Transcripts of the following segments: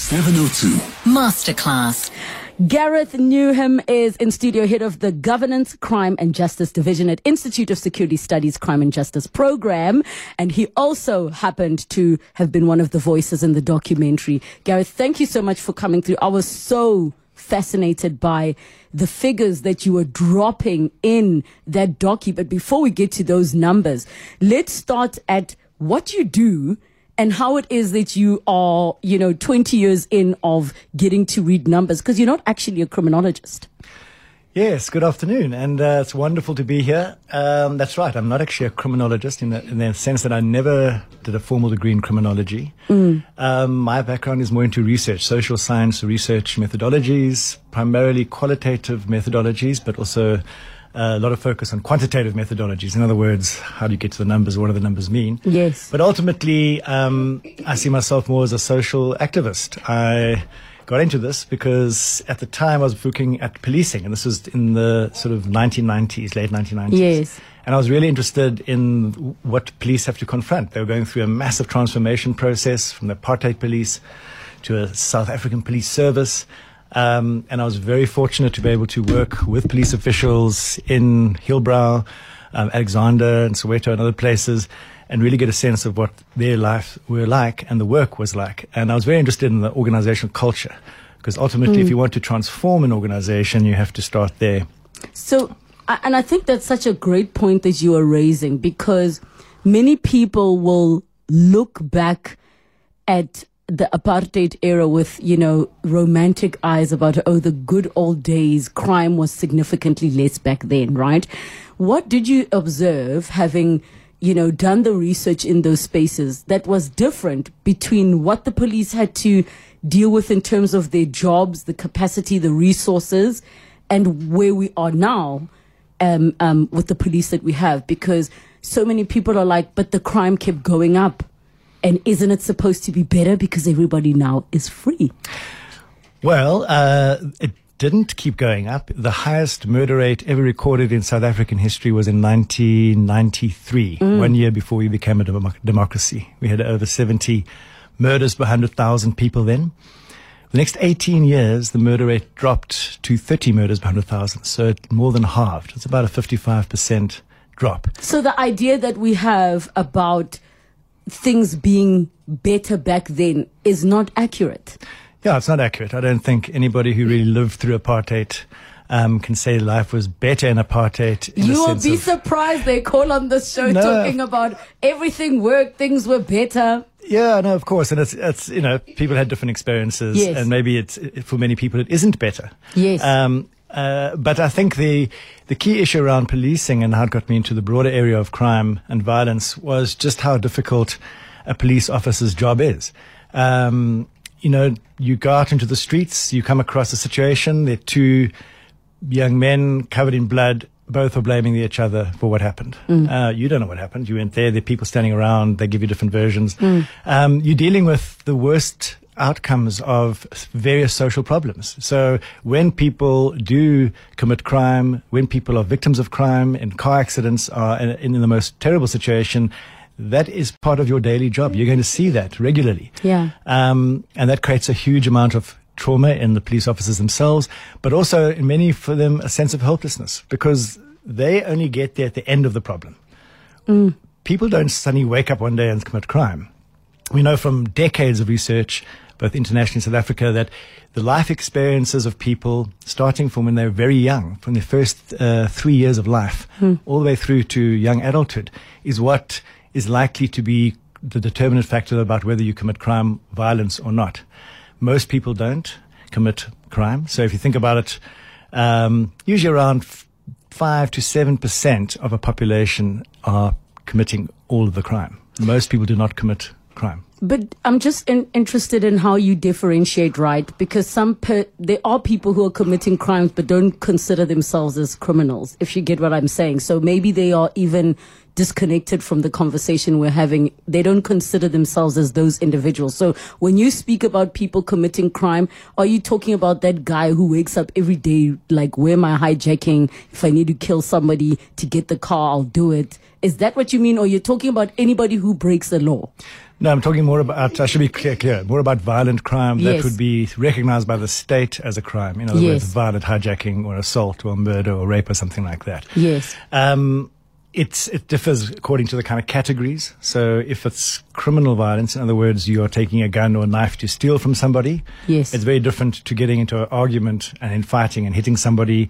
702. Masterclass. Gareth Newham is in studio, head of the Governance, Crime and Justice Division at Institute of Security Studies Crime and Justice Program. And he also happened to have been one of the voices in the documentary. Gareth, thank you so much for coming through. I was so fascinated by the figures that you were dropping in that docu. But before we get to those numbers, let's start at what you do and how it is that you are, you know, 20 years in of getting to read numbers because you're not actually a criminologist. Yes, good afternoon, and uh, it's wonderful to be here. Um, that's right, I'm not actually a criminologist in the, in the, sense that I never did a formal degree in criminology. Mm. Um, my background is more into research, social science research methodologies, primarily qualitative methodologies, but also a lot of focus on quantitative methodologies. In other words, how do you get to the numbers? What do the numbers mean? Yes. But ultimately, um, I see myself more as a social activist. I got into this because at the time I was looking at policing, and this was in the sort of 1990s, late 1990s. Yes. And I was really interested in what police have to confront. They were going through a massive transformation process from the apartheid police to a South African police service. Um, and I was very fortunate to be able to work with police officials in Hillbrow, um, Alexandra, and Soweto, and other places, and really get a sense of what their life were like and the work was like. And I was very interested in the organizational culture, because ultimately, mm. if you want to transform an organization, you have to start there. So, and I think that's such a great point that you are raising, because many people will look back at the apartheid era with, you know, romantic eyes about, oh, the good old days, crime was significantly less back then, right? What did you observe having, you know, done the research in those spaces that was different between what the police had to deal with in terms of their jobs, the capacity, the resources, and where we are now um, um, with the police that we have? Because so many people are like, but the crime kept going up and isn't it supposed to be better because everybody now is free? Well, uh, it didn't keep going up. The highest murder rate ever recorded in South African history was in 1993, mm. one year before we became a dem- democracy. We had over 70 murders per 100,000 people then. The next 18 years, the murder rate dropped to 30 murders per 100,000. So it more than halved. It's about a 55% drop. So the idea that we have about things being better back then is not accurate. Yeah, it's not accurate. I don't think anybody who really lived through apartheid um, can say life was better in apartheid. In you will be of, surprised they call on this show no, talking about everything worked, things were better. Yeah, no, of course, and it's it's you know people had different experiences, yes. and maybe it's for many people it isn't better. Yes. Um, uh, but I think the the key issue around policing and how it got me into the broader area of crime and violence was just how difficult a police officer's job is. Um, you know, you go out into the streets, you come across a situation, there are two young men covered in blood, both are blaming each other for what happened. Mm. Uh, you don't know what happened. You went there, there are people standing around, they give you different versions. Mm. Um, you're dealing with the worst outcomes of various social problems. So when people do commit crime, when people are victims of crime in car accidents are in, in the most terrible situation, that is part of your daily job. You're going to see that regularly. Yeah. Um, and that creates a huge amount of trauma in the police officers themselves, but also in many for them a sense of helplessness because they only get there at the end of the problem. Mm. People don't suddenly wake up one day and commit crime. We know from decades of research both internationally in South Africa, that the life experiences of people, starting from when they're very young, from the first uh, three years of life, hmm. all the way through to young adulthood, is what is likely to be the determinant factor about whether you commit crime, violence, or not. Most people don't commit crime. So if you think about it, um, usually around five to seven percent of a population are committing all of the crime. Most people do not commit crime. But I'm just in, interested in how you differentiate, right? Because some per, there are people who are committing crimes but don't consider themselves as criminals, if you get what I'm saying. So maybe they are even disconnected from the conversation we're having. They don't consider themselves as those individuals. So when you speak about people committing crime, are you talking about that guy who wakes up every day like, where am I hijacking? If I need to kill somebody to get the car, I'll do it. Is that what you mean? Or you're talking about anybody who breaks the law? No, I'm talking more about, I should be clear, clear more about violent crime Yes. that would be recognized by the state as a crime. In other Yes. words, violent hijacking or assault or murder or rape or something like that. Yes. Um, it's, it differs according to the kind of categories. So if it's criminal violence, in other words, you are taking a gun or a knife to steal from somebody, Yes. it's very different to getting into an argument and in fighting and hitting somebody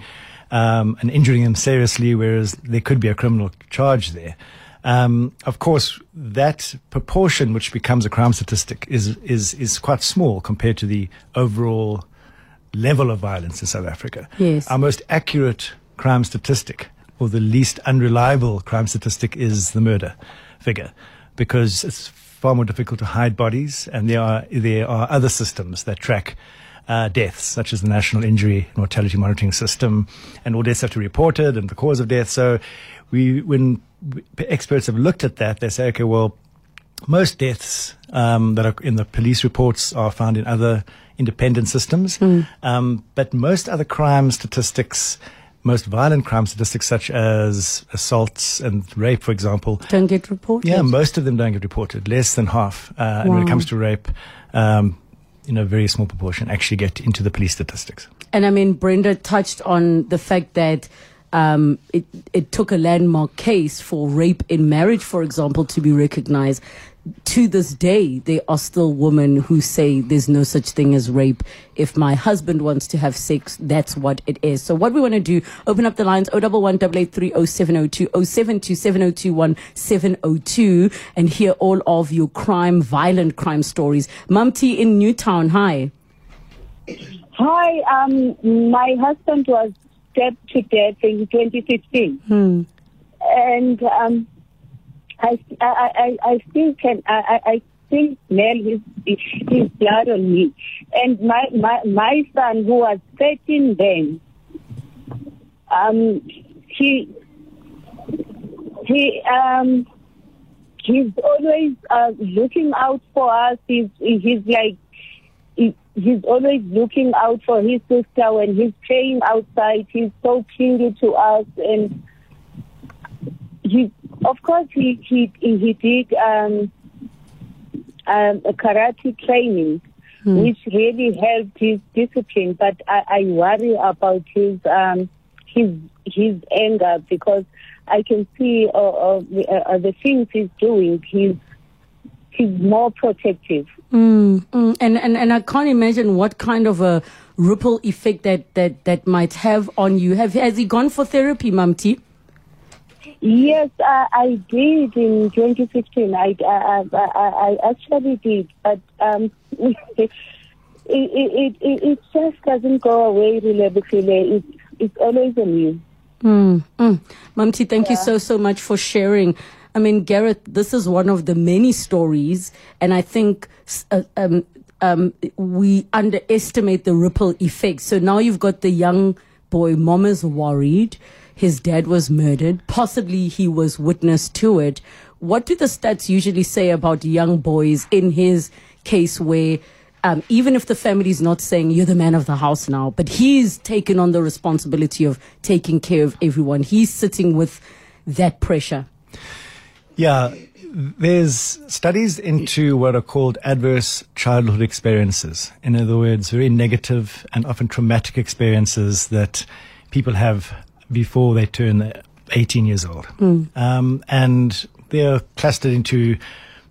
um, and injuring them seriously, whereas there could be a criminal charge there. Um, of course, that proportion which becomes a crime statistic is, is, is quite small compared to the overall level of violence in South Africa. Yes. Our most accurate crime statistic, or the least unreliable crime statistic, is the murder figure, because it's far more difficult to hide bodies, and there are there are other systems that track. Uh, deaths, such as the National Injury Mortality Monitoring System, and all deaths have to be reported and the cause of death. So, we when experts have looked at that, they say, okay, well, most deaths um, that are in the police reports are found in other independent systems, um, but most other crime statistics, most violent crime statistics, such as assaults and rape, for example, Don't get reported. yeah, most of them don't get reported. Less than half. Uh, And when it comes to rape, um, you know, a very small proportion actually get into the police statistics. And I mean, Brenda touched on the fact that um, it, it took a landmark case for rape in marriage, for example, to be recognized. To this day, there are still women who say there's no such thing as rape. If my husband wants to have sex, that's what it is. So what we want to do, open up the lines 011 702 072 7021 702 and hear all of your crime, violent crime stories. Mumty in Newtown, hi. Hi, um, my husband was stabbed to death in 2015, and um, I, I, I, I still can, I, I I still smell his his blood on me. And my my my son, who was 13 then, um, he he um he's always uh, looking out for us. He's he's like he, he's always looking out for his sister when he's playing outside. He's so clingy to us, and he, of course, he he he did um, um, a karate training, which really helped his discipline. But I, I worry about his um, his his anger because I can see uh, uh, the, uh, the things he's doing. He's he's more protective. Mm, mm. And, and and I can't imagine what kind of a ripple effect that, that, that might have on you. Have has he gone for therapy, Mamti? Yes, I, I did in 2015. I, I, I, I actually did, but um, it, it, it, it, it just doesn't go away really, Bukile. It's, it's always on you. Mm, mm. Mamti, thank you so so much for sharing. I mean, Gareth, this is one of the many stories, and I think uh, um, um, we underestimate the ripple effect. So now you've got the young boy, mom is worried. His dad was murdered. Possibly he was witness to it. What do the stats usually say about young boys in his case where um, even if the family is not saying you're the man of the house now, but he's taken on the responsibility of taking care of everyone. He's sitting with that pressure. Yeah, there's studies into what are called adverse childhood experiences. In other words, very negative and often traumatic experiences that people have before they turn 18 years old. Um, and they're clustered into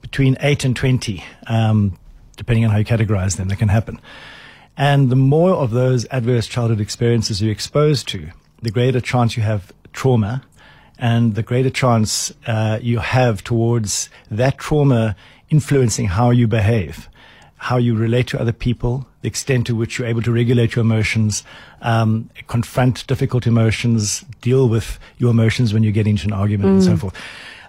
between 8 and 20, um, depending on how you categorize them, that can happen. And the more of those adverse childhood experiences you're exposed to, the greater chance you have trauma and the greater chance uh, you have towards that trauma influencing how you behave, how you relate to other people, the extent to which you're able to regulate your emotions, um, confront difficult emotions, deal with your emotions when you get into an argument and so forth.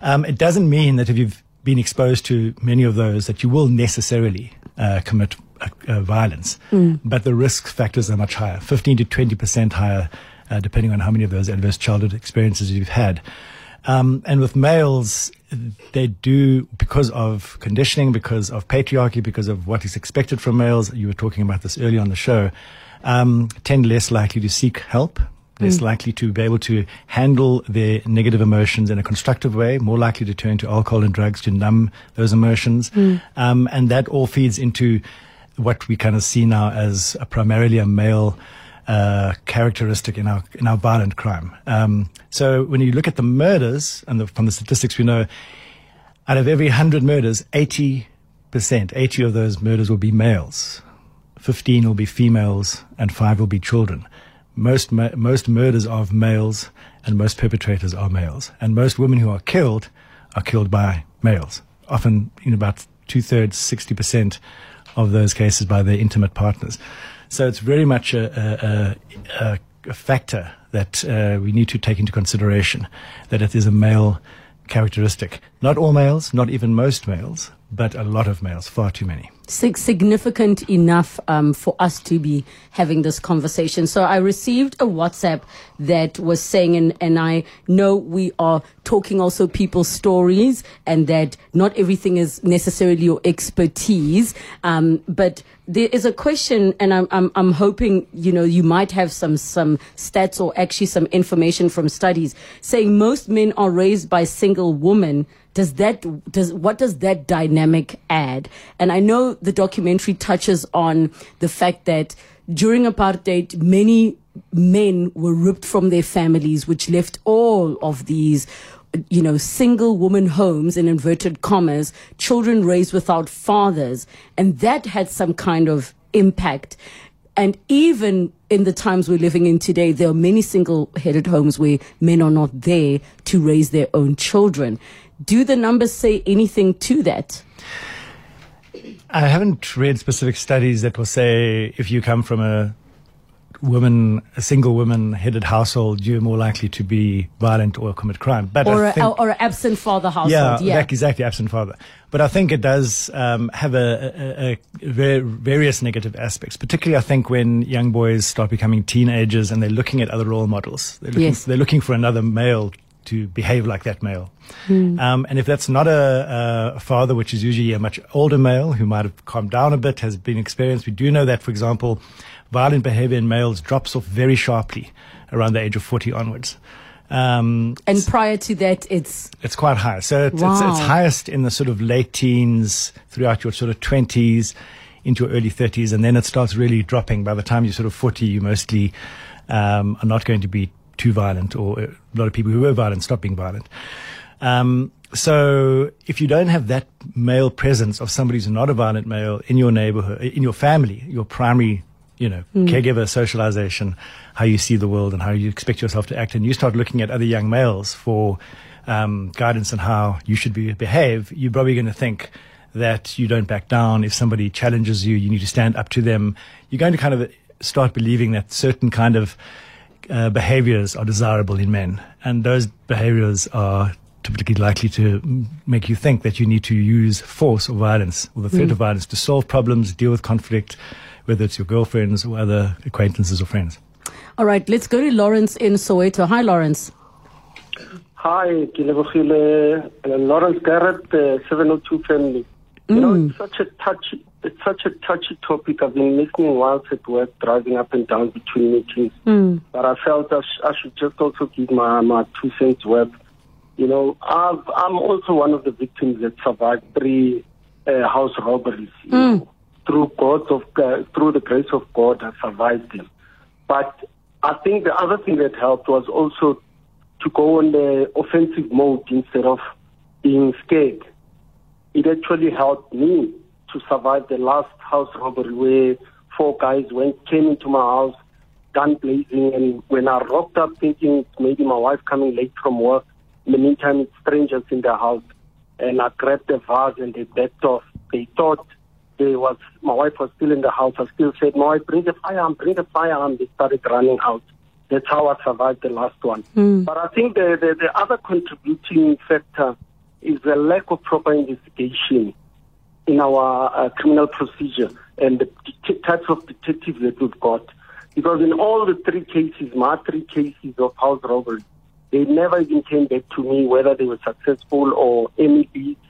Um, it doesn't mean that if you've been exposed to many of those that you will necessarily uh, commit uh, uh, violence, but the risk factors are much higher, 15 to 20 percent higher, uh, depending on how many of those adverse childhood experiences you've had. Um, and with males, they do because of conditioning, because of patriarchy, because of what is expected from males. You were talking about this earlier on the show. Um, tend less likely to seek help, less likely to be able to handle their negative emotions in a constructive way, more likely to turn to alcohol and drugs to numb those emotions. Um, and that all feeds into what we kind of see now as a primarily a male uh, characteristic in our in our violent crime. Um, so when you look at the murders and the, from the statistics we know, out of every hundred murders, eighty percent, eighty of those murders will be males, fifteen will be females, and five will be children. Most most murders are of males, and most perpetrators are males, and most women who are killed are killed by males. Often, in about two thirds, sixty percent of those cases by their intimate partners. So it's very much a, a, a, a factor that uh, we need to take into consideration that it is a male characteristic. Not all males, not even most males, but a lot of males, far too many. sig- significant enough um, for us to be having this conversation. So I received a WhatsApp that was saying, and, and I know we are talking also people's stories and that not everything is necessarily your expertise. Um, but there is a question and I'm, I'm, I'm hoping, you know, you might have some, some stats or actually some information from studies saying most men are raised by single women does that does what does that dynamic add? And i know the documentary touches on the fact that during apartheid many men were ripped from their families which left all of these you know single woman homes in inverted commas children raised without fathers. And that had some kind of impact. And even in the times we're living in today, there are many single headed homes where men are not there to raise their own children. Do the numbers say anything to that? I haven't read specific studies that will say if you come from a woman, a single woman headed household, you're more likely to be violent or commit crime. But Or, I a, think, or an absent father household? Yeah. exactly, exactly, absent father. But I think it does um, have a, a, a, a various negative aspects, particularly I think when young boys start becoming teenagers and they're looking at other role models. They're looking, Yes. they're looking for another male to behave like that male. Um, and if that's not a, a father, which is usually a much older male who might have calmed down a bit, has been experienced, we do know that, for example, violent behavior in males drops off very sharply around the age of 40 onwards. Um, and prior to that, it's it's quite high. So it's, it's, it's highest in the sort of late teens, throughout your sort of 20s, into your early 30s, and then it starts really dropping. By the time you're sort of 40, you mostly um, are not going to be too violent, or a lot of people who were violent stop being violent. Um, so if you don't have that male presence of somebody who's not a violent male in your neighborhood, in your family, your primary, you know, caregiver socialization, how you see the world and how you expect yourself to act, and you start looking at other young males for um, guidance on how you should be, behave, you're probably going to think that you don't back down. If somebody challenges you, you need to stand up to them. You're going to kind of start believing that certain kind of uh, behaviors are desirable in men, and those behaviors are typically likely to mm, make you think that you need to use force or violence or the threat of violence to solve problems, deal with conflict, whether it's your girlfriends or other acquaintances or friends. all right. Let's go to Lawrence in Soweto. Hi, Lawrence. Hi, ke uh, Lawrence Gareth, uh, 702 family. You know, it's such a touchy, it's such a touchy topic. I've been listening whilst at work, driving up and down between meetings. But I felt I, sh- I should just also give my, my two cents worth. You know, I've, I'm also one of the victims that survived three uh, house robberies. You know, through God of uh, through the grace of God, I survived them. But I think the other thing that helped was also to go on the offensive mode instead of being scared. It actually helped me to survive the last house robbery where four guys went came into my house, gun blazing, and when I rocked up thinking maybe my wife coming late from work, in the meantime it's strangers in the house, and I grabbed the vase and they backed off. They thought there was my wife was still in the house. I still said, "No, I bring the firearm, bring the firearm." They started running out. That's how I survived the last one. Hmm. But I think the, the, the other contributing factor is the lack of proper investigation in our uh, criminal procedure and the det- types of detectives that we've got. Because in all the three cases, my three cases of house robbery, they never even came back to me whether they were successful or any leads.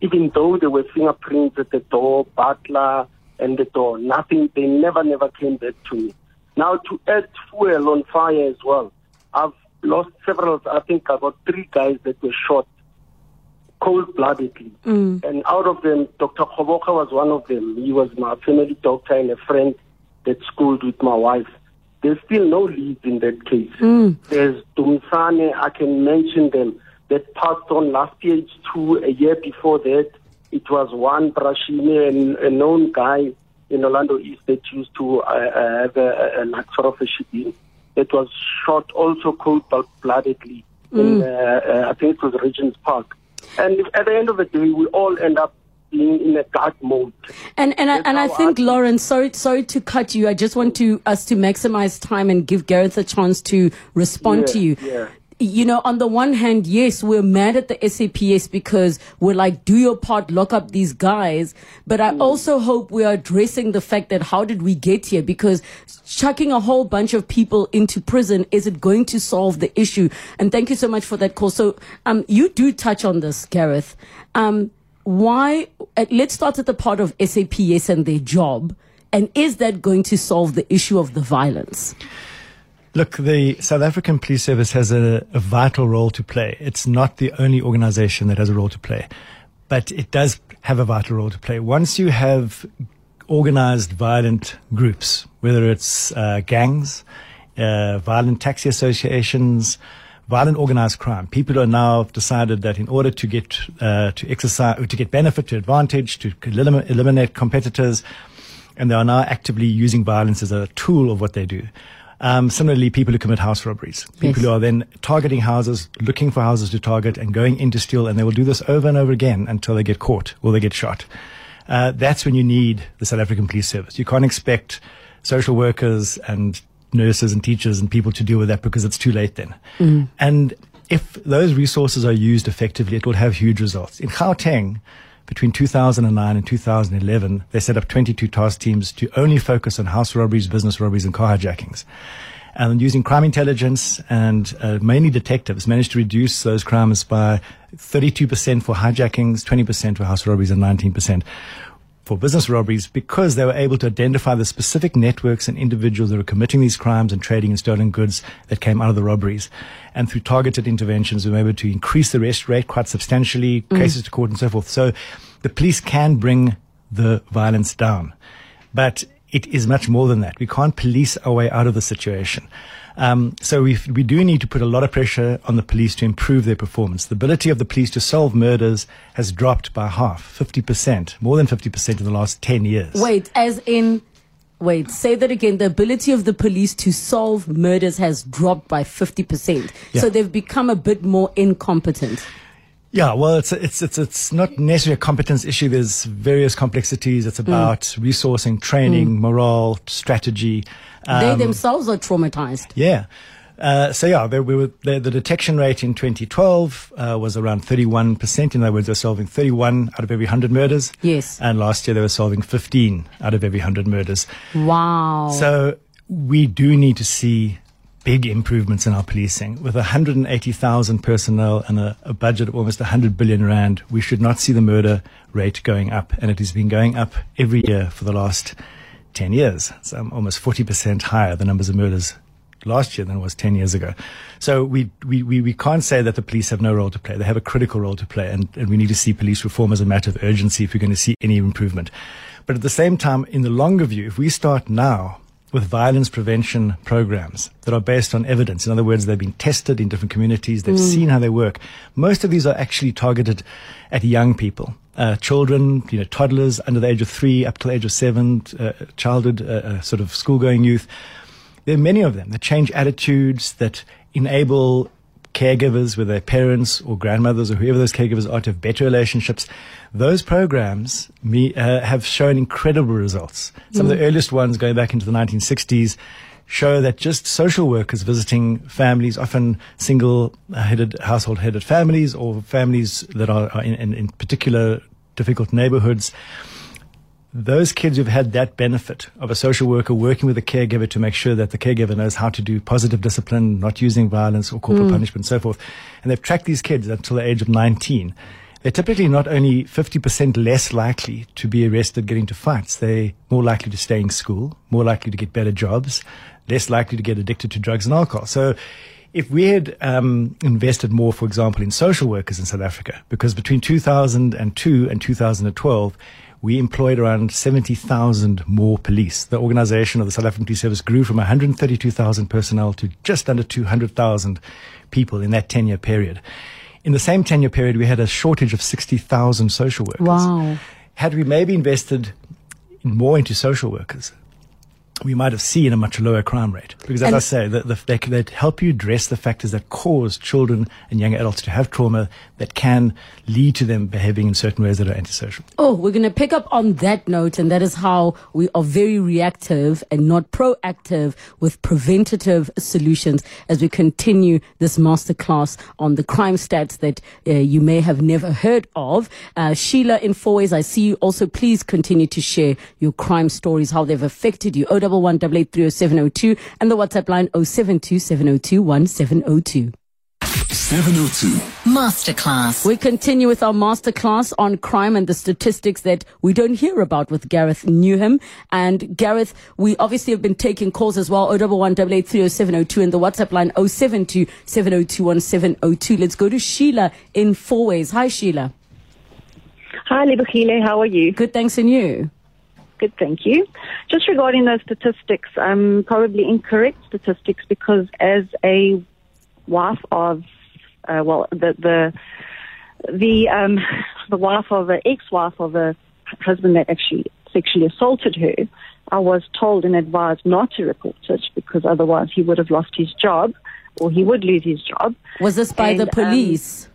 Even though there were fingerprints at the door, butler, and the door, nothing, they never, never came back to me. Now, to add fuel on fire as well, I've lost several, I think about three guys that were shot cold-bloodedly. And out of them, Dr. Khoboka was one of them. He was my family doctor and a friend that schooled with my wife. There's still no leads in that case. There's Dumsane, I can mention them, that passed on last year, it's two, a year before that. It was one Brashini, and a known guy in Orlando East that used to uh, uh, have a, a, like sort of a shooting that was shot also cold-bloodedly in, uh, uh, I think it was Regent's Park. And if, at the end of the day, we all end up being in a dark mode. And and I, and I think I- Lauren, sorry sorry to cut you. I just want to us to maximize time and give Gareth a chance to respond Yeah, to you. yeah. You know, on the one hand, yes, we're mad at the SAPS because we're like, do your part, lock up these guys. But I also hope we are addressing the fact that how did we get here? Because chucking a whole bunch of people into prison, is it going to solve the issue? And thank you so much for that call. So, um, you do touch on this, Gareth. Um, why uh, let's start at the part of SAPS and their job and is that going to solve the issue of the violence Look, the South African Police Service has a, a vital role to play. It's not the only organization that has a role to play, but it does have a vital role to play. Once you have organized violent groups, whether it's uh, gangs, uh, violent taxi associations, violent organized crime, people are now decided that in order to get uh, to exercise, to get benefit, to advantage, to elim- eliminate competitors, and they are now actively using violence as a tool of what they do. Um, similarly, people who commit house robberies, people Yes. who are then targeting houses, looking for houses to target, and going in to steal, and they will do this over and over again until they get caught or they get shot. Uh, that's when you need the South African Police Service. You can't expect social workers and nurses and teachers and people to deal with that because it's too late then. And if those resources are used effectively, it will have huge results. In Gauteng, between 2009 and 2011, they set up 22 task teams to only focus on house robberies, business robberies, and car hijackings. And using crime intelligence and uh, mainly detectives, managed to reduce those crimes by 32% for hijackings, 20% for house robberies, and 19% for business robberies because they were able to identify the specific networks and individuals that were committing these crimes and trading in stolen goods that came out of the robberies. And through targeted interventions, we were able to increase the arrest rate quite substantially, mm. cases to court and so forth. So the police can bring the violence down. But it is much more than that. We can't police our way out of the situation. Um, so we we do need to put a lot of pressure on the police to improve their performance. The ability of the police to solve murders has dropped by half, fifty percent, more than fifty percent in the last ten years. wait as in wait say that again the ability of the police to solve murders has dropped by 50% Yeah. so they've become a bit more incompetent Yeah, well, it's it's it's it's not necessarily a competence issue. There's various complexities. It's about resourcing, training, morale, strategy. They Um, themselves are traumatized Yeah. Uh, so yeah, they, we were, the, the detection rate in 2012 uh, was around 31%. In other words, they're solving 31 out of every 100 murders. Yes. And last year they were solving 15 out of every 100 murders. wow So we do need to see big improvements in our policing. With 180,000 personnel and a, a budget of almost 100 billion rand, we should not see the murder rate going up. And it has been going up every year for the last 10 years. It's um, almost 40% higher, the numbers of murders last year than it was 10 years ago. So we, we, we, we can't say that the police have no role to play. They have a critical role to play. And, and we need to see police reform as a matter of urgency if we're going to see any improvement. But at the same time, in the longer view, if we start now with violence prevention programs that are based on evidence. In other words, they've been tested in different communities. They've seen how they work. Most of these are actually targeted at young people, uh, children, you know, toddlers under the age of three up to the age of seven, uh, childhood, uh, uh, sort of school-going youth. There are many of them that change attitudes, that enable caregivers, whether they're parents or grandmothers or whoever those caregivers are, to have better relationships. Those programs me, uh, have shown incredible results. Some of the earliest ones going back into the 1960s show that just social workers visiting families, often single-headed, household-headed families or families that are, are in, in, in particular difficult neighborhoods, those kids who've had that benefit of a social worker working with a caregiver to make sure that the caregiver knows how to do positive discipline, not using violence or corporal mm. punishment, and so forth. And they've tracked these kids until the age of 19. They're typically not only 50% less likely to be arrested getting into fights, they're more likely to stay in school, more likely to get better jobs, less likely to get addicted to drugs and alcohol. So if we had um, invested more, for example, in social workers in South Africa, because between 2002 and 2012, we employed around 70,000 more police. The organization of the South African Police Service grew from 132,000 personnel to just under 200,000 people in that 10 year period. In the same 10 year period, we had a shortage of 60,000 social workers. Wow. Had we maybe invested more into social workers, we might have seen a much lower crime rate. Because as And- I say, the, the, they, they help you address the factors that cause children and young adults to have trauma that can lead to them behaving in certain ways that are antisocial. Oh, we're going to pick up on that note, and that is how we are very reactive and not proactive with preventative solutions as we continue this masterclass on the crime stats that uh, you may have never heard of. Uh, Sheila in Fourways, I see you. Also, please continue to share your crime stories, how they've affected you. 011 8830702 and the WhatsApp line 072 702 1702. 702. Masterclass. We continue with our masterclass on crime and the statistics that we don't hear about with Gareth Newham. And Gareth, we obviously have been taking calls as well. 011 8830702 and the WhatsApp line 072 702 1702. Let's go to Sheila in Fourways. Hi, Sheila. Hi, Lebogile. How are you? Good, thanks, and you? Good, thank you. Just regarding those statistics, um, probably incorrect statistics because as a wife of, uh, well, the the the um, the wife of an ex-wife of a husband that actually sexually assaulted her, I was told and advised not to report it because otherwise he would have lost his job or he would lose his job. Was this by the And, um, police?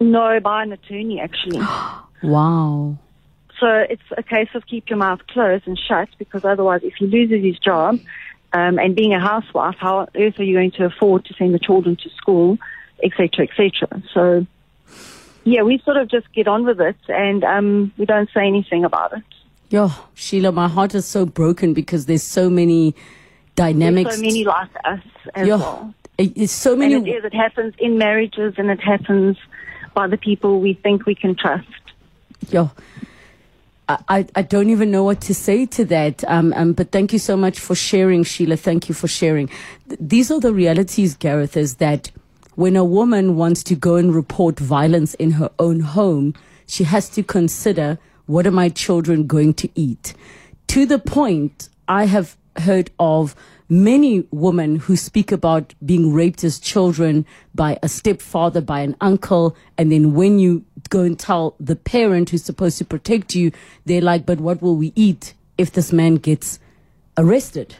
No, by an attorney actually. wow. So it's a case of keep your mouth closed and shut because otherwise, if he loses his job um, and being a housewife, how on earth are you going to afford to send the children to school, etc., etc.? So, yeah, we sort of just get on with it and um, we don't say anything about it. Yo, Sheila, my heart is so broken because there's so many dynamics. There's so many like us as Yo, well. it's so many. And it is. It happens in marriages and it happens by the people we think we can trust. I, I, I don't even know what to say to that. Um, um, but thank you so much for sharing, Sheila. Thank you for sharing. Th- these are the realities, Gareth, is that when a woman wants to go and report violence in her own home, she has to consider what are my children going to eat? To the point, I have heard of many women who speak about being raped as children by a stepfather, by an uncle, and then when you go and tell the parent who's supposed to protect you, they're like, but what will we eat if this man gets arrested?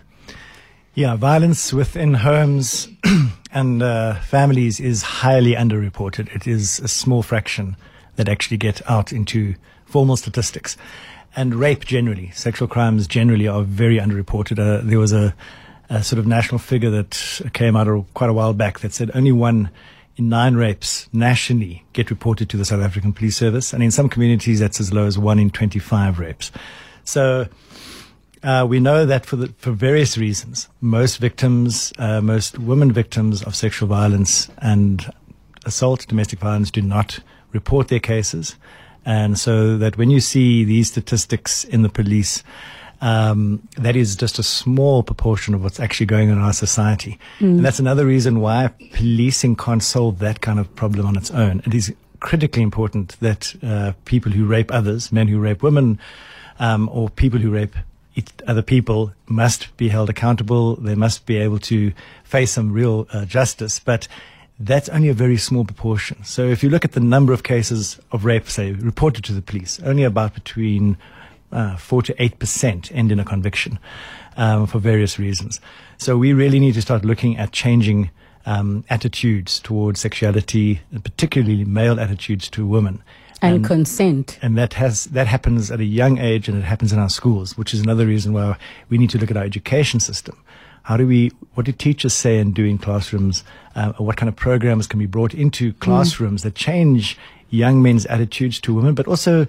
Yeah, violence within homes and uh, families is highly underreported. It is a small fraction that actually get out into formal statistics. And rape generally, sexual crimes generally are very underreported. Uh, there was a, a sort of national figure that came out quite a while back that said only one in nine rapes nationally get reported to the South African Police Service. And in some communities, that's as low as one in 25 rapes. So, uh, we know that for the, for various reasons, most victims, uh, most women victims of sexual violence and assault, domestic violence, do not report their cases, and so that when you see these statistics in the police, um, that is just a small proportion of what's actually going on in our society, and that's another reason why policing can't solve that kind of problem on its own. It is critically important that uh, people who rape others, men who rape women, um, or people who rape other people must be held accountable. They must be able to face some real uh, justice. But that's only a very small proportion. So if you look at the number of cases of rape, say, reported to the police, only about between uh, 4 to 8% end in a conviction um, for various reasons. So we really need to start looking at changing um, attitudes towards sexuality, particularly male attitudes to women. And, consent. And that has that happens at a young age, and it happens in our schools, which is another reason why we need to look at our education system. How do we? What do teachers say and do in classrooms? Uh, what kind of programs can be brought into classrooms that change young men's attitudes to women, but also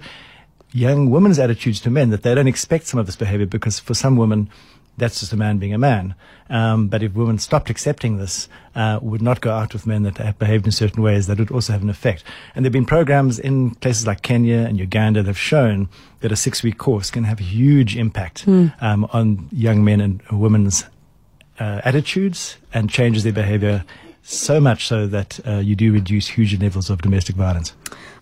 young women's attitudes to men? That they don't expect some of this behavior because for some women, that's just a man being a man. Um, but if women stopped accepting this, uh, would not go out with men that have behaved in certain ways, that would also have an effect. And there have been programs in places like Kenya and Uganda that have shown that a six week course can have a huge impact um, on young men and women's uh, attitudes and changes their behavior so much so that uh, you do reduce huge levels of domestic violence.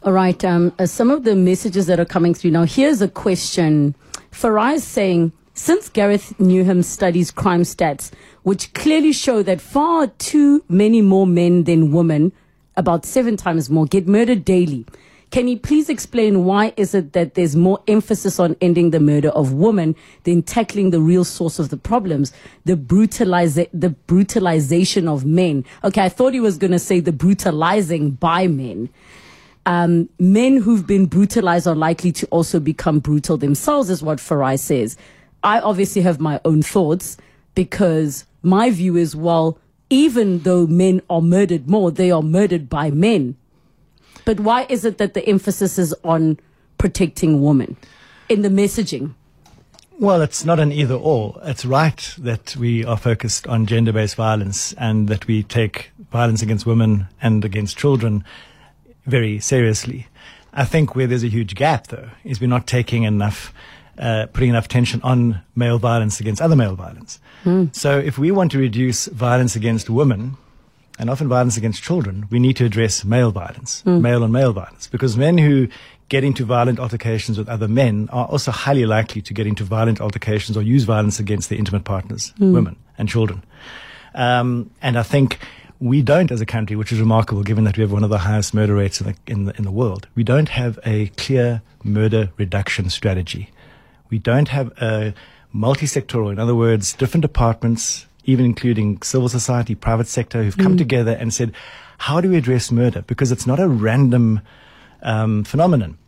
All right. Um, uh, some of the messages that are coming through now. Here's a question. Farai saying, since Gareth Newham studies crime stats, which clearly show that far too many more men than women, about seven times more, get murdered daily. Can you please explain why is it that there's more emphasis on ending the murder of women than tackling the real source of the problems, the brutaliza- the brutalization of men? Okay, I thought he was going to say the brutalizing by men. Um, men who've been brutalized are likely to also become brutal themselves, is what Farai says. I obviously have my own thoughts because my view is, well, even though men are murdered more, they are murdered by men. But why is it that the emphasis is on protecting women in the messaging? Well, it's not an either or. It's right that we are focused on gender based violence and that we take violence against women and against children very seriously. I think where there's a huge gap, though, is we're not taking enough, uh, putting enough tension on male violence against other male violence. So if we want to reduce violence against women, and often violence against children, we need to address male violence, male on male violence, because men who get into violent altercations with other men are also highly likely to get into violent altercations or use violence against their intimate partners, women and children. Um, and I think we don't, as a country, which is remarkable given that we have one of the highest murder rates in the, in the, in the world, we don't have a clear murder reduction strategy. We don't have a multi-sectoral, in other words, different departments, even including civil society, private sector, who've come together and said, how do we address murder? Because it's not a random um, phenomenon.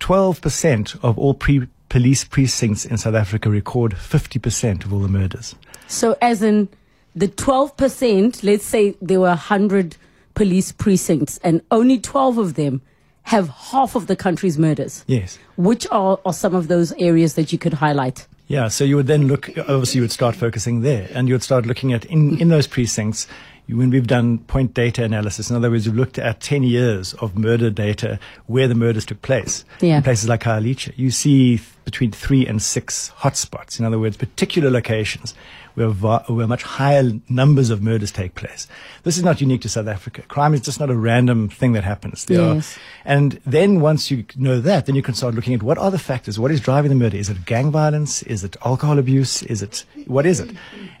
12% of all pre- police precincts in South Africa record 50% of all the murders. So, as in the 12%, let's say there were 100 police precincts and only 12 of them have half of the country's murders. Yes. Which are, are some of those areas that you could highlight? Yeah, so you would then look, obviously, you would start focusing there and you would start looking at in, in those precincts. When we've done point data analysis, in other words, we've looked at 10 years of murder data where the murders took place. Yeah. In places like Khayelitsha, you see th- between three and six hotspots. In other words, particular locations where, where much higher numbers of murders take place. This is not unique to South Africa. Crime is just not a random thing that happens. There are- Yes. and then once you know that, then you can start looking at what are the factors? What is driving the murder? Is it gang violence? Is it alcohol abuse? Is it, what is it?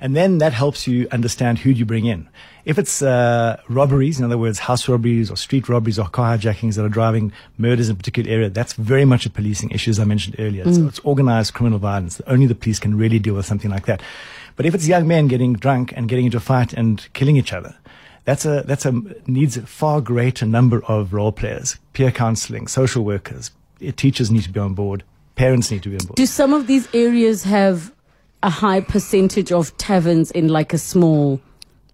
And then that helps you understand who do you bring in. If it's uh, robberies, in other words, house robberies or street robberies or car hijackings that are driving murders in a particular area, that's very much a policing issue, as I mentioned earlier. It's, it's organized criminal violence. Only the police can really deal with something like that. But if it's young men getting drunk and getting into a fight and killing each other, that's a that's a needs a far greater number of role players, peer counselling, social workers, eh, teachers need to be on board, parents need to be on board. Do some of these areas have a high percentage of taverns in like a small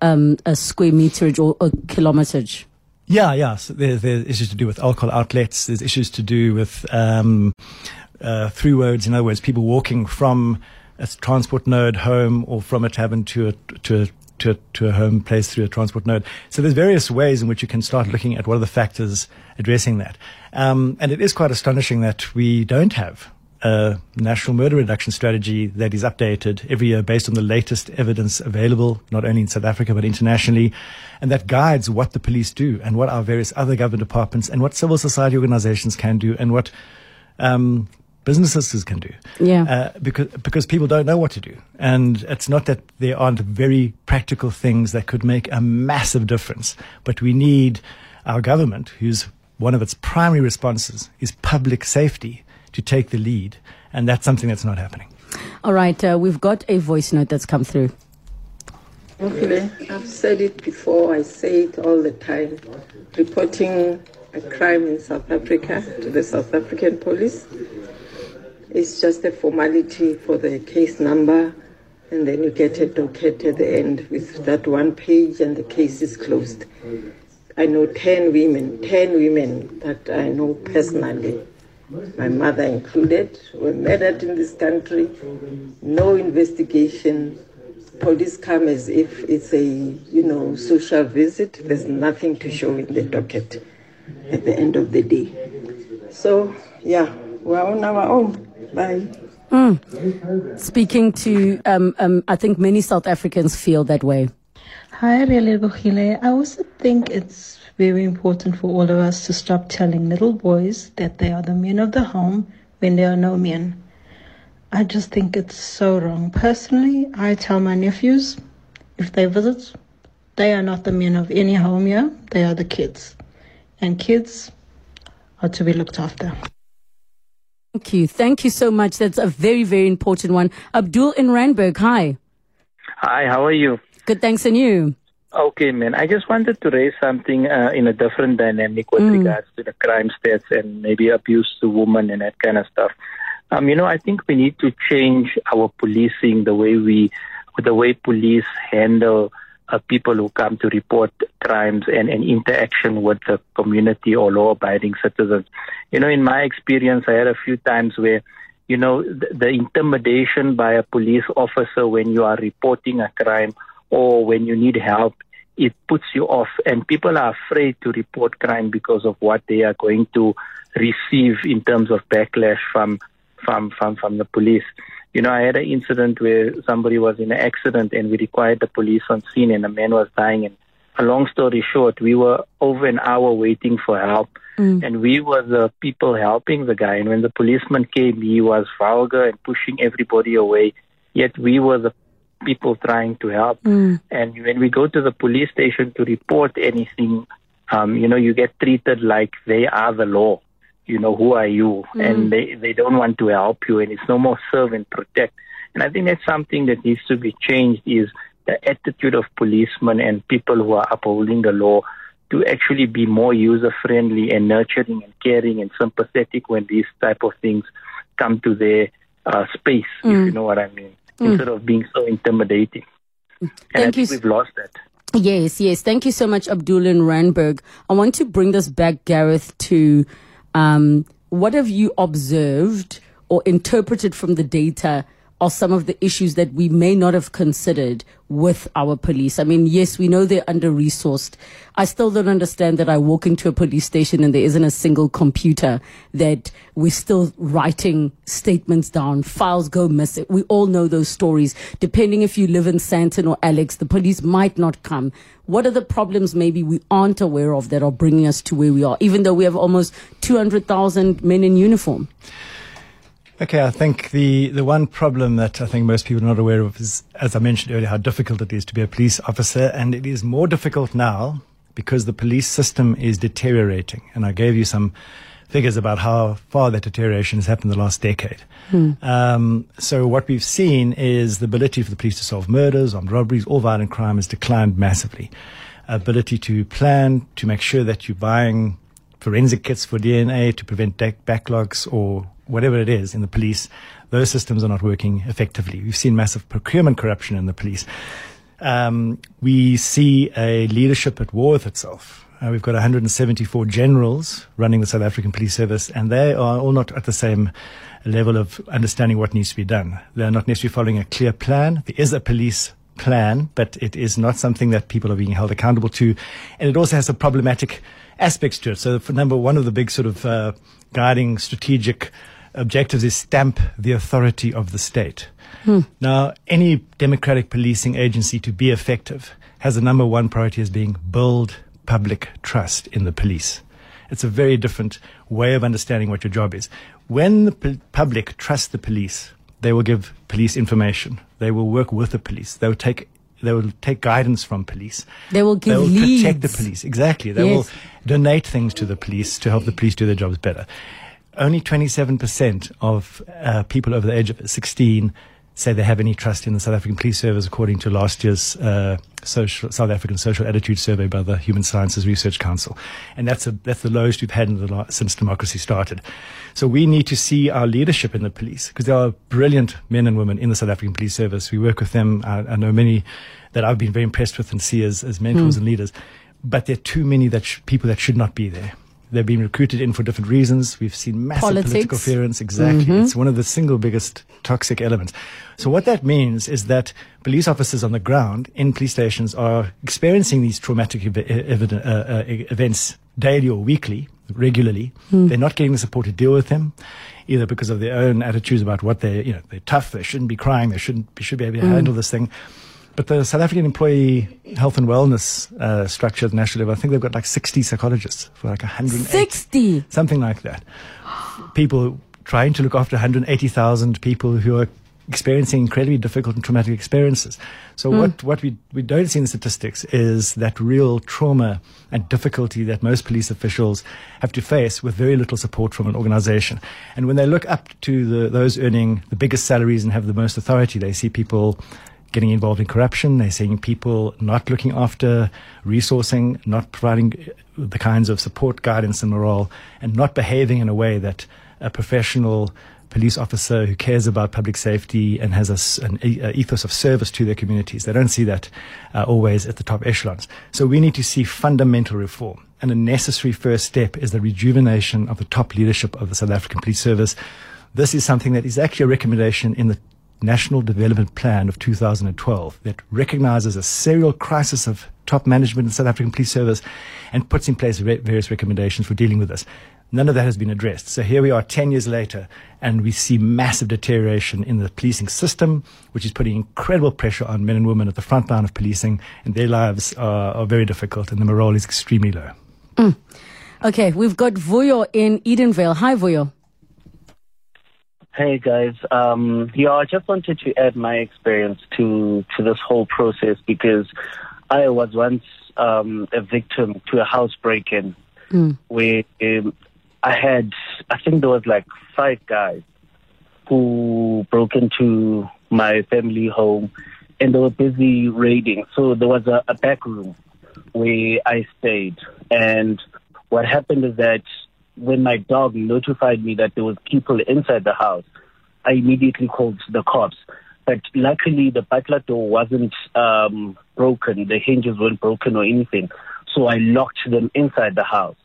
um, a square meterage or a kilometerage? Yeah, yeah. So there, there's issues to do with alcohol outlets. There's issues to do with um, uh, through roads. In other words, people walking from a transport node home or from a tavern to a to a to a, to a home place through a transport node. So there's various ways in which you can start looking at what are the factors addressing that. Um, and it is quite astonishing that we don't have a national murder reduction strategy that is updated every year based on the latest evidence available, not only in South Africa, but internationally, and that guides what the police do and what our various other government departments and what civil society organizations can do and what um, businesses can do. Yeah. Uh, because, because people don't know what to do. And it's not that there aren't very practical things that could make a massive difference, but we need our government, whose one of its primary responses is public safety, to take the lead. And that's something that's not happening. All right, uh, we've got a voice note that's come through. Okay, I've said it before, I say it all the time. Reporting a crime in South Africa to the South African police is just a formality for the case number, and then you get a docket at the end with that one page, and the case is closed. I know 10 women, 10 women that I know personally my mother included, were murdered in this country. No investigation. Police come as if it's a, you know, social visit. There's nothing to show in the docket at the end of the day. So, yeah, we're on our own. Bye. Speaking to, um, um, I think many South Africans feel that way. Hi, Relebogile. I also think it's very important for all of us to stop telling little boys that they are the men of the home when they are no men. I just think it's so wrong. Personally, I tell my nephews if they visit, they are not the men of any home here, they are the kids. And kids are to be looked after. Thank you. Thank you so much. That's a very, very important one. Abdul in Randburg, hi. Hi, how are you? Good, thanks, and you? Okay, man. I just wanted to raise something uh, in a different dynamic with regards to the crime stats and maybe abuse to women and that kind of stuff. Um, you know, I think we need to change our policing, the way we, the way police handle uh, people who come to report crimes and, and interaction with the community or law-abiding citizens. You know, in my experience, I had a few times where, you know, the, the intimidation by a police officer when you are reporting a crime or when you need help, it puts you off. And people are afraid to report crime because of what they are going to receive in terms of backlash from from from, from the police. You know, I had an incident where somebody was in an accident and we required the police on scene and a man was dying. And a long story short, we were over an hour waiting for help. And we were the people helping the guy. And when the policeman came, he was vulgar and pushing everybody away. Yet we were the people trying to help. And when we go to the police station to report anything, um, you know, you get treated like they are the law. You know, who are you? Mm. And they, they don't want to help you and it's no more serve and protect. And I think that's something that needs to be changed is the attitude of policemen and people who are upholding the law to actually be more user friendly and nurturing and caring and sympathetic when these type of things come to their uh, space, if mm. you know what I mean, mm. instead of being so intimidating. And Thank you think s- we've lost that. Yes, yes. Thank you so much, Abdul in Randburg. I want to bring this back, Gareth, to um, what have you observed or interpreted from the data are some of the issues that we may not have considered with our police. I mean, yes, we know they're under resourced. I still don't understand that I walk into a police station and there isn't a single computer that we're still writing statements down. Files go missing. We all know those stories. Depending if you live in Sandton or Alex, the police might not come. What are the problems maybe we aren't aware of that are bringing us to where we are, even though we have almost 200,000 men in uniform? Okay, I think the, the one problem that I think most people are not aware of is, as I mentioned earlier, how difficult it is to be a police officer. And it is more difficult now because the police system is deteriorating. And I gave you some figures about how far that deterioration has happened in the last decade. Um, so what we've seen is the ability for the police to solve murders, armed robberies, all violent crime has declined massively. Ability to plan, to make sure that you're buying forensic kits for DNA to prevent backlogs or whatever it is in the police, those systems are not working effectively. We've seen massive procurement corruption in the police. Um, we see a leadership at war with itself. Uh, we've got 174 generals running the South African Police Service, and they are all not at the same level of understanding what needs to be done. They're not necessarily following a clear plan. There is a police plan, but it is not something that people are being held accountable to. And it also has some problematic aspects to it. So, for number one of the big sort of uh, guiding strategic objectives is stamp the authority of the state. Hmm. Now, any democratic policing agency to be effective has a number one priority as being build public trust in the police. It's a very different way of understanding what your job is. When the pu- public trust the police, they will give police information. They will work with the police. They will take they will take guidance from police. They will give They will leads. protect the police. Exactly. They Yes. will donate things to the police to help the police do their jobs better. Only 27% of uh, people over the age of 16 say they have any trust in the South African Police Service, according to last year's uh, social, South African Social Attitude Survey by the Human Sciences Research Council, and that's a, that's the lowest we've had in the since democracy started. So we need to see our leadership in the police because there are brilliant men and women in the South African Police Service. We work with them. I, I know many that I've been very impressed with and see as, as mentors and leaders, but there are too many that sh- people that should not be there. They've been recruited in for different reasons. We've seen massive Politics. political interference. Exactly. Mhm. It's one of the single biggest toxic elements. So what that means is that police officers on the ground in police stations are experiencing these traumatic ev- evident, uh, uh, events daily or weekly, regularly. Hmm. They're not getting the support to deal with them, either because of their own attitudes about what they, you know, they're tough, they shouldn't be crying, they shouldn't, be, should be able to Mm. handle this thing. But the South African Employee Health and Wellness uh, structure at the national level, I think they've got like 60 psychologists for like 180. 60? Something like that. People trying to look after 180,000 people who are experiencing incredibly difficult and traumatic experiences. So Mm. what, what we, we don't see in the statistics is that real trauma and difficulty that most police officials have to face with very little support from an organization. And when they look up to the, those earning the biggest salaries and have the most authority, they see people getting involved in corruption. They're seeing people not looking after resourcing, not providing uh, the kinds of support, guidance, and morale, and not behaving in a way that a professional police officer who cares about public safety and has a an ethos of service to their communities. They don't see that uh, always at the top echelons. So we need to see fundamental reform. And a necessary first step is the rejuvenation of the top leadership of the South African Police Service. This is something that is actually a recommendation in the National Development Plan of 2012 that recognizes a serial crisis of top management in the South African Police Service and puts in place re- various recommendations for dealing with this. None of that has been addressed. So here we are 10 years later, and we see massive deterioration in the policing system, which is putting incredible pressure on men and women at the front line of policing, and their lives are, are very difficult, and the morale is extremely low. Mm. Okay, we've got Vuyo in Edenvale. Hi, Vuyo. Hey guys, um, yeah, I just wanted to add my experience to to this whole process because I was once um, a victim to a house break-in Mm. where um, I had, I think there was like five guys who broke into my family home and they were busy raiding. So there was a, a back room where I stayed. And what happened is that when my dog notified me that there was people inside the house, I immediately called the cops. But luckily, the burglar door wasn't um, broken. The hinges weren't broken or anything. So I locked them inside the house.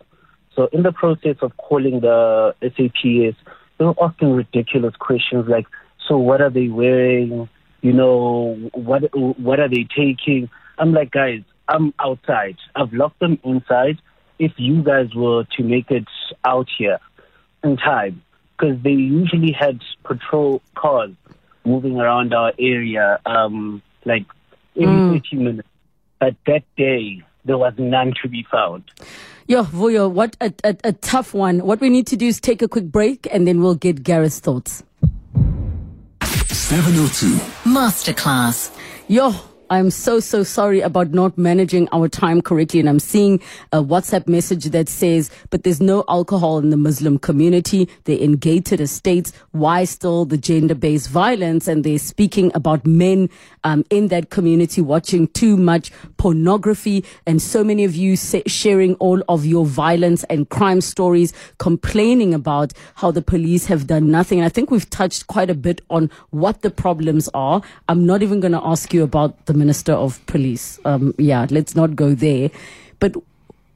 So in the process of calling the SAPS, they were asking ridiculous questions like, "So what are they wearing? You know, what what are they taking?" I'm like, guys, I'm outside. I've locked them inside. If you guys were to make it out here in time, because they usually had patrol cars moving around our area, um, like every Mm. 30 minutes. But that day, there was none to be found. Yo, Vuyo, what a, a, a tough one. What we need to do is take a quick break and then we'll get Gareth's thoughts. 702. Masterclass. Yo, I'm so, so sorry about not managing our time correctly. And I'm seeing a WhatsApp message that says, but there's no alcohol in the Muslim community. They're in gated estates. Why still the gender based violence? And they're speaking about men um, in that community watching too much pornography. And so many of you say, sharing all of your violence and crime stories, complaining about how the police have done nothing. And I think we've touched quite a bit on what the problems are. I'm not even going to ask you about the Minister of Police. Um, yeah, let's not go there. But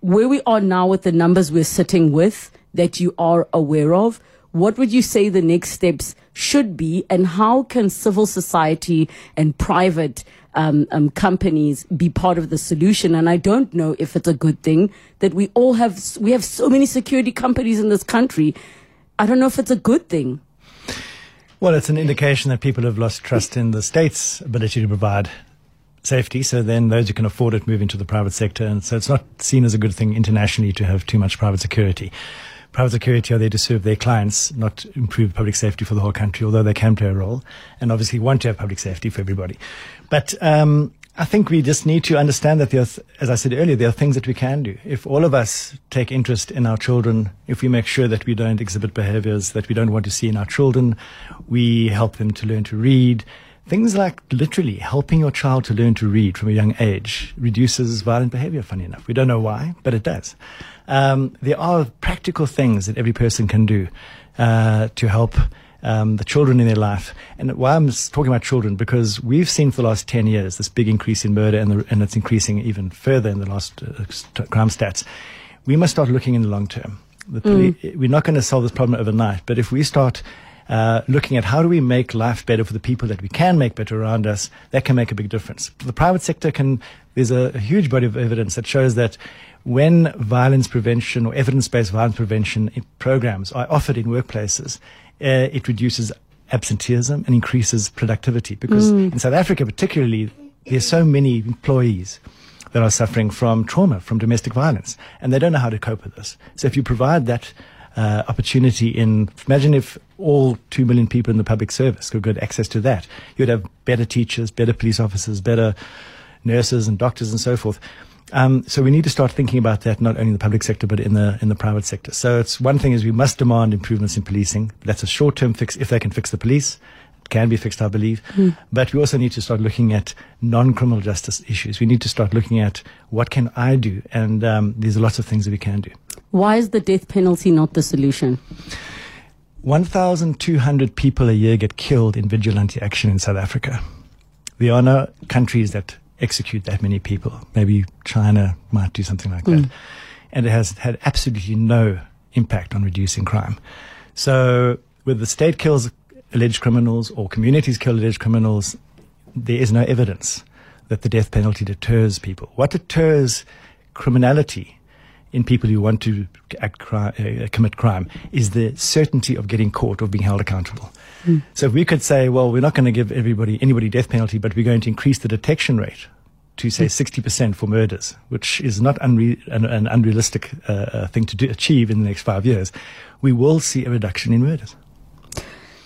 where we are now with the numbers we're sitting with that you are aware of, what would you say the next steps should be, and how can civil society and private um, um, companies be part of the solution? And I don't know if it's a good thing that we all have we have so many security companies in this country. I don't know if it's a good thing. Well, it's an indication that people have lost trust in the state's ability to provide safety. So then those who can afford it move into the private sector. And so it's not seen as a good thing internationally to have too much private security. Private security are there to serve their clients, not improve public safety for the whole country, although they can play a role and obviously want to have public safety for everybody. But, um, I think we just need to understand that there are, as I said earlier, there are things that we can do. If all of us take interest in our children, if we make sure that we don't exhibit behaviors that we don't want to see in our children, we help them to learn to read. Things like literally helping your child to learn to read from a young age reduces violent behavior, funny enough. We don't know why, but it does. Um, there are practical things that every person can do uh, to help um, the children in their life. And why I'm talking about children, because we've seen for the last 10 years this big increase in murder, and, the, and it's increasing even further in the last uh, crime stats. we must start looking in the long term. The poli- We're not going to solve this problem overnight, but if we start uh, looking at how do we make life better for the people that we can make better around us, that can make a big difference. The private sector can, there's a, a huge body of evidence that shows that when violence prevention or evidence-based violence prevention programs are offered in workplaces, uh, it reduces absenteeism and increases productivity. Because in South Africa, particularly, there's so many employees that are suffering from trauma, from domestic violence, and they don't know how to cope with this. So if you provide that uh, opportunity in, imagine if all two million people in the public service could get access to that, you'd have better teachers, better police officers, better nurses and doctors and so forth. Um, so we need to start thinking about that not only in the public sector but in the in the private sector. So it's one thing is we must demand improvements in policing. That's a short term fix if they can fix the police. Can be fixed, I believe. But we also need to start looking at non criminal justice issues. We need to start looking at what can I do, and um, there's lots of things that we can do. Why is the death penalty not the solution? 1,200 people a year get killed in vigilante action in South Africa. There are no countries that execute that many people. Maybe China might do something like that. And it has had absolutely no impact on reducing crime. So, with the state kills alleged criminals or communities kill alleged criminals, there is no evidence that the death penalty deters people. What deters criminality in people who want to act cri- uh, commit crime is the certainty of getting caught or being held accountable. So if we could say, well, we're not going to give everybody anybody death penalty, but we're going to increase the detection rate to say 60% for murders, which is not unre- an, an unrealistic uh, uh, thing to do, achieve in the next five years, we will see a reduction in murders.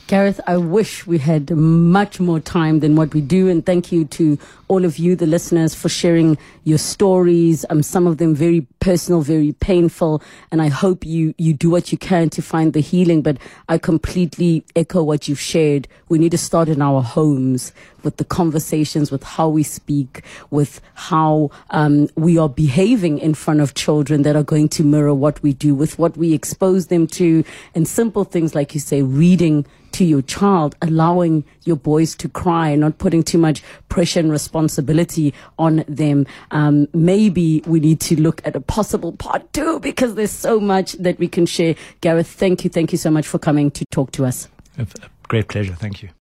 Gareth, I wish we had much more time than what we do. And thank you to all of you, the listeners, for sharing your stories. Um, some of them very personal, very painful. And I hope you, you do what you can to find the healing. But I completely echo what you've shared. We need to start in our homes with the conversations, with how we speak, with how um, we are behaving in front of children that are going to mirror what we do, with what we expose them to, and simple things like you say, reading to your child, allowing your boys to cry, not putting too much pressure and responsibility on them. Um, maybe we need to look at a possible part two because there's so much that we can share. Gareth, thank you. Thank you so much for coming to talk to us. Great pleasure. Thank you.